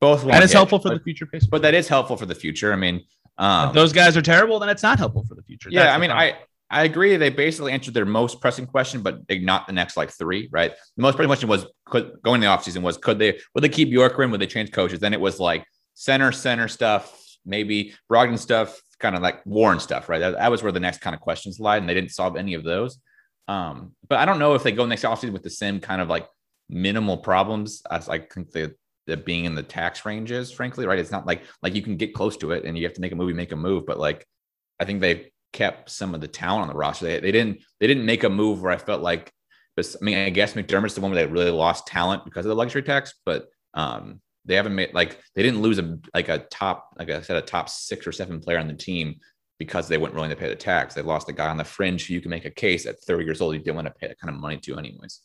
both. That won't hit, helpful for but, the future Pacers. but that is helpful for the future. I mean, um, if those guys are terrible, then it's not helpful for the future. Yeah, That's I mean. I I agree. They basically answered their most pressing question, but they not the next like three. Right. The most pressing question was could going in the offseason was could they would they keep Bjorkgren? Would they change coaches? Then it was like center center stuff, maybe Brogdon stuff, kind of like Warren stuff. Right. That, that was where the next kind of questions lied, and they didn't solve any of those. Um, but I don't know if they go next offseason with the same kind of like minimal problems. I, I think the the being in the tax ranges, frankly, right? It's not like like you can get close to it and you have to make a movie, make a move, but like I think they kept some of the talent on the roster. They, they didn't they didn't make a move where I felt like but I mean I guess McDermott's the one where they really lost talent because of the luxury tax, but um they haven't made like they didn't lose a like a top like I said a top six or seven player on the team because they weren't willing to pay the tax. They lost a guy on the fringe who you can make a case at 30 years old you didn't want to pay that kind of money to anyways.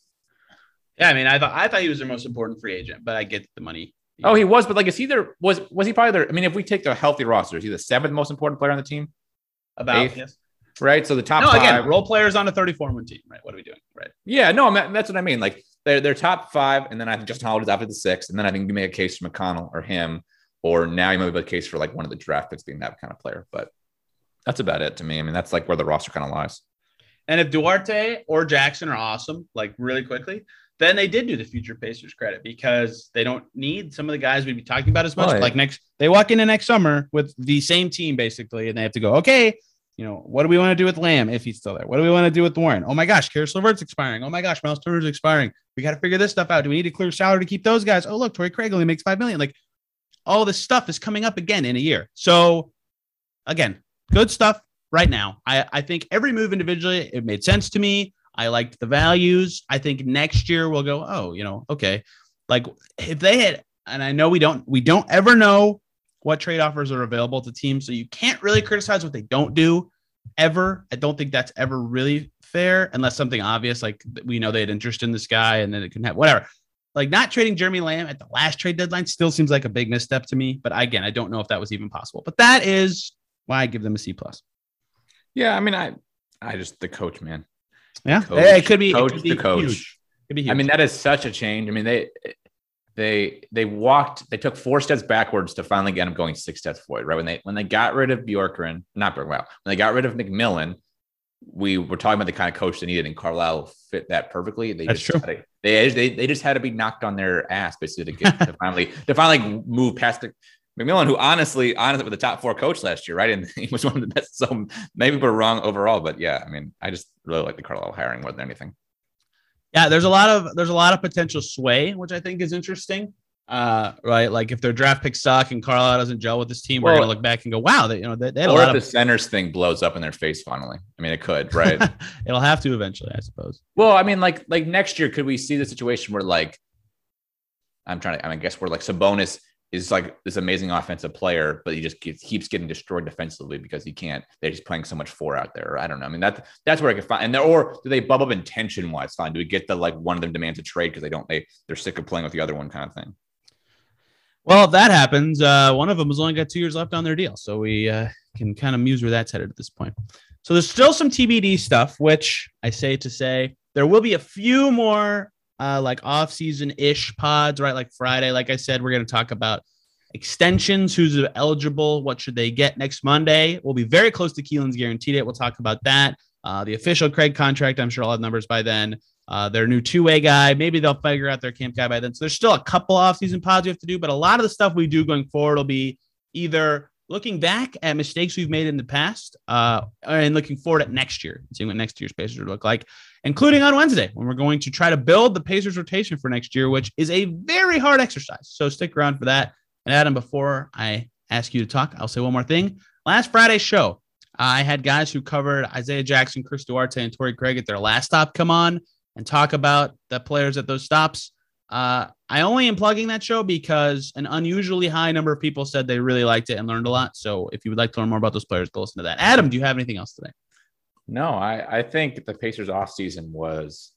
Yeah, I mean, I thought I thought he was their most important free agent, but I get the money. Oh, he was, but like, is he there? Was was he probably there? I mean, if we take the healthy roster, is he the seventh most important player on the team? About Eighth? yes. Right. So the top No, five. again, role players on a 34 win team, right? What are we doing? Right. Yeah, no, I mean, that's what I mean. Like they're they're top five, and then I think Justin Holiday's after the six, and then I think you make a case for McConnell or him, or now you might make a case for like one of the draft picks being that kind of player. But that's about it to me. I mean, that's like where the roster kind of lies. And if Duarte or Jackson are awesome, like really quickly, then they did do the future Pacers credit because they don't need some of the guys we'd be talking about as much. Like next, they walk into next summer with the same team basically, and they have to go, okay, you know, what do we want to do with Lamb if he's still there? What do we want to do with Warren? Oh my gosh, Caris LeVert's expiring. Oh my gosh, Miles Turner's expiring. We got to figure this stuff out. Do we need to clear salary to keep those guys? Oh look, Torrey Craig only makes five million. Like all this stuff is coming up again in a year. So again, good stuff right now. I, I think every move individually, it made sense to me. I liked the values. I think next year we'll go, oh, you know, okay. Like if they had, and I know we don't, we don't ever know what trade offers are available to teams. So you can't really criticize what they don't do ever. I don't think that's ever really fair unless something obvious, like we know they had interest in this guy and then it can have whatever. Like not trading Jeremy Lamb at the last trade deadline still seems like a big misstep to me. But again, I don't know if that was even possible. But that is why I give them a C plus. Yeah, I mean, I I just the coach, man. Yeah, Coach, it could be. coach it could be the coach. Huge. Could be huge. I mean, that is such a change. I mean, they they they walked, they took four steps backwards to finally get him going six steps forward. Right when they when they got rid of Bjorkgren, not Bjorkgren, wow, when they got rid of McMillan, we were talking about the kind of coach they needed, and Carlisle fit that perfectly. They That's just true. Had to, they, they they just had to be knocked on their ass basically to get to [LAUGHS] finally to finally move past the. McMillan, who honestly, honestly, was the top four coach last year, right? And [LAUGHS] he was one of the best. So maybe we're wrong overall, but yeah, I mean, I just really like the Carlisle hiring more than anything. Yeah, there's a lot of there's a lot of potential sway, which I think is interesting. Uh, right, like if their draft picks suck and Carlisle doesn't gel with this team, we're gonna look back and go, wow, they, you know, they, they had a or if lot the centers thing blows up in their face finally. I mean, it could, right? [LAUGHS] It'll have to eventually, I suppose. well, I mean, like like next year, could we see the situation where like I'm trying to, I, mean, I guess where like Sabonis is like this amazing offensive player, but he just keeps, keeps getting destroyed defensively because he can't. They're just playing so much four out there. I don't know. I mean, that that's where I could find. And there, or do they bubble up intention wise? Fine. Do we get the like one of them demands a trade because they don't they they're sick of playing with the other one kind of thing? Well, if that happens, uh, one of them has only got two years left on their deal, so we uh, can kind of muse where that's headed at this point. So there's still some TBD stuff, which I say to say there will be a few more uh, like off-season ish pods, right? Like Friday, like I said, we're going to talk about extensions, who's eligible, what should they get next Monday. We'll be very close to Kelan's guaranteed it. We'll talk about that. Uh, the official Craig contract, I'm sure I'll have numbers by then. Uh, their new two-way guy, maybe they'll figure out their camp guy by then. So there's still a couple off-season pods we have to do, but a lot of the stuff we do going forward will be either looking back at mistakes we've made in the past, uh, and looking forward at next year, seeing what next year's Pacers will look like, including on Wednesday when we're going to try to build the Pacers rotation for next year, which is a very hard exercise. So stick around for that. And Adam, before I ask you to talk, I'll say one more thing. Last Friday's show, I had guys who covered Isaiah Jackson, Chris Duarte, and Torrey Craig at their last stop come on and talk about the players at those stops. Uh, I only am plugging that show because an unusually high number of people said they really liked it and learned a lot. So if you would like to learn more about those players, go listen to that. Adam, do you have anything else today? No, I, I think the Pacers offseason was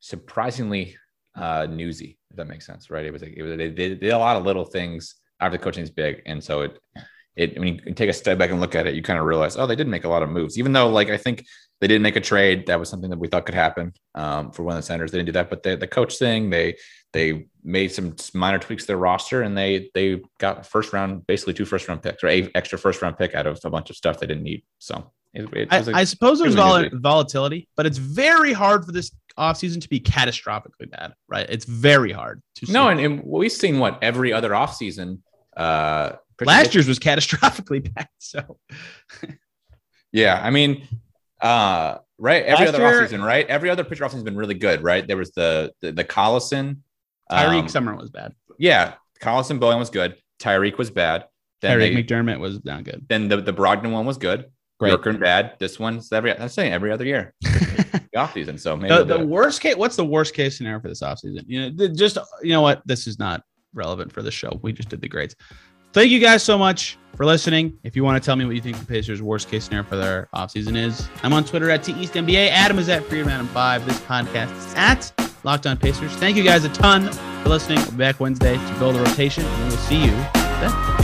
surprisingly uh, newsy, if that makes sense, right? It was like it was they they did a lot of little things after the coaching is big. And so it it when you take a step back and look at it, you kind of realize, oh, they didn't make a lot of moves, even though like I think they didn't make a trade. That was something that we thought could happen um, for one of the centers. They didn't do that, but the, the coach thing, they they made some minor tweaks to their roster and they they got first round, basically two first round picks or a extra first round pick out of a bunch of stuff they didn't need. So it, it I, was a- I suppose there's vol- volatility, but it's very hard for this offseason to be catastrophically bad, right? It's very hard to No, and, and we've seen what every other offseason. Uh, last year's was catastrophically [LAUGHS] bad. So yeah. I mean, uh, right? Every Last other year- offseason, right? Every other pitcher offseason has been really good, right? There was the the, the Collison. Tyreke um, Summer was bad. Yeah, Collison Bowen was good. Tyreke was bad. Then Tyreke McDermott was not good. then the, the Brogdon one was good. Great. Yorker bad. This one's every I'm saying every other year. [LAUGHS] The off season. So maybe the, the worst case what's the worst case scenario for this offseason you know th- just you know what this is not relevant for the show we just did the grades thank you guys so much for listening if you want to tell me what you think the pacers worst case scenario for their offseason is i'm on twitter at teastnba adam is at freedom adam 5 this podcast is at locked on pacers thank you guys a ton for listening we'll be back wednesday to build a rotation and we'll see you then